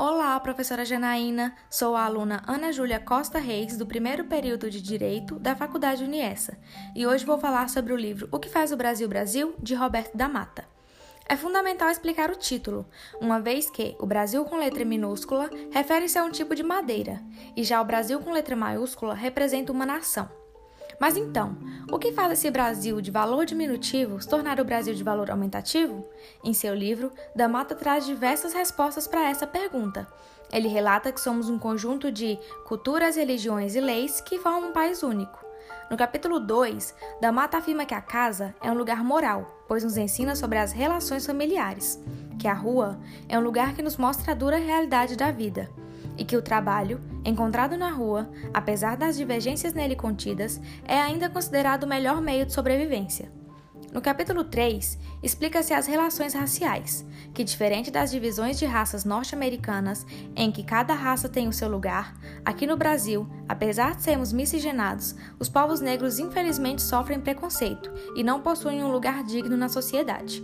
Olá, professora Janaína. Sou a aluna Ana Júlia Costa Reis, do primeiro período de Direito da Faculdade Uniessa, e hoje vou falar sobre o livro O que faz o Brasil Brasil, de Roberto da Mata. É fundamental explicar o título, uma vez que o Brasil com letra minúscula refere-se a um tipo de madeira, e já o Brasil com letra maiúscula representa uma nação. Mas então, o que faz esse Brasil de valor diminutivo se tornar o Brasil de valor aumentativo? Em seu livro, Da Mata traz diversas respostas para essa pergunta. Ele relata que somos um conjunto de culturas, religiões e leis que formam um país único. No capítulo 2, Da Mata afirma que a casa é um lugar moral, pois nos ensina sobre as relações familiares, que a rua é um lugar que nos mostra a dura realidade da vida e que o trabalho, encontrado na rua, apesar das divergências nele contidas, é ainda considerado o melhor meio de sobrevivência. No capítulo 3, explica-se as relações raciais, que, diferente das divisões de raças norte-americanas, em que cada raça tem o seu lugar, aqui no Brasil, apesar de sermos miscigenados, os povos negros infelizmente sofrem preconceito e não possuem um lugar digno na sociedade.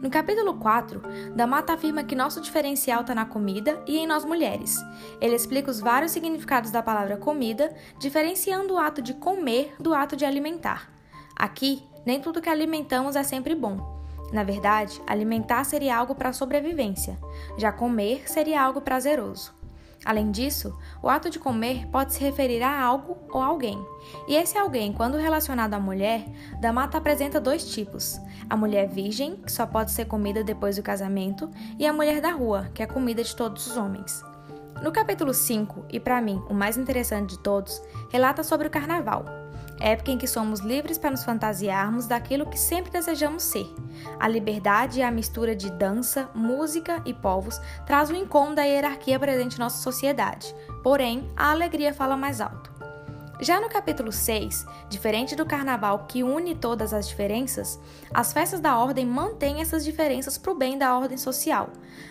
No capítulo 4, Da Mata afirma que nosso diferencial está na comida e em nós mulheres. Ele explica os vários significados da palavra comida, diferenciando o ato de comer do ato de alimentar. Aqui, nem tudo que alimentamos é sempre bom. Na verdade, alimentar seria algo para sobrevivência, já comer seria algo prazeroso. Além disso, o ato de comer pode se referir a algo ou alguém. E esse alguém, quando relacionado à mulher, da mata apresenta dois tipos: a mulher virgem, que só pode ser comida depois do casamento, e a mulher da rua, que é comida de todos os homens. No capítulo 5, e para mim o mais interessante de todos, relata sobre o carnaval época em que somos livres para nos fantasiarmos daquilo que sempre desejamos ser. A liberdade e a mistura de dança, música e povos traz o incômodo da hierarquia presente em nossa sociedade, porém, a alegria fala mais alto. Já no capítulo 6, diferente do carnaval que une todas as diferenças, as festas da ordem mantêm essas diferenças para o bem da ordem social.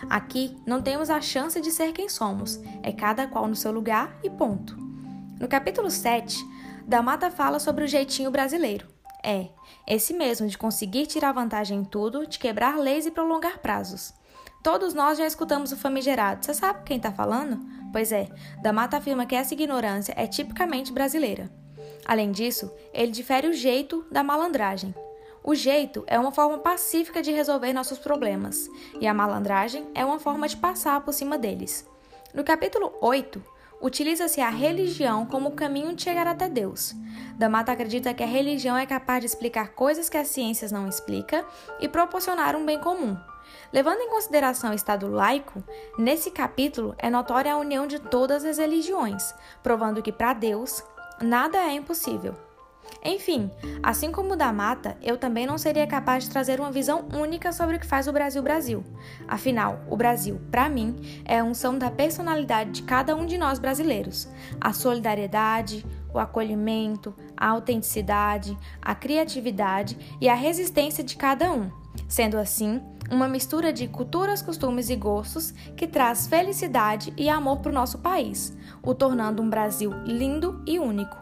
Aqui não temos a chance de ser quem somos, é cada qual no seu lugar e ponto. No capítulo 7, da Mata fala sobre o jeitinho brasileiro. É, esse mesmo de conseguir tirar vantagem em tudo, de quebrar leis e prolongar prazos. Todos nós já escutamos o famigerado. Você sabe quem está falando? Pois é, da Mata afirma que essa ignorância é tipicamente brasileira. Além disso, ele difere o jeito da malandragem. O jeito é uma forma pacífica de resolver nossos problemas, e a malandragem é uma forma de passar por cima deles. No capítulo 8, utiliza-se a religião como caminho de chegar até Deus. Damata acredita que a religião é capaz de explicar coisas que as ciências não explicam e proporcionar um bem comum. Levando em consideração o Estado laico, nesse capítulo é notória a união de todas as religiões, provando que para Deus nada é impossível. Enfim, assim como o da mata, eu também não seria capaz de trazer uma visão única sobre o que faz o Brasil Brasil. Afinal, o Brasil, para mim, é a unção da personalidade de cada um de nós brasileiros. A solidariedade, o acolhimento, a autenticidade, a criatividade e a resistência de cada um. Sendo assim, uma mistura de culturas, costumes e gostos que traz felicidade e amor para o nosso país, o tornando um Brasil lindo e único.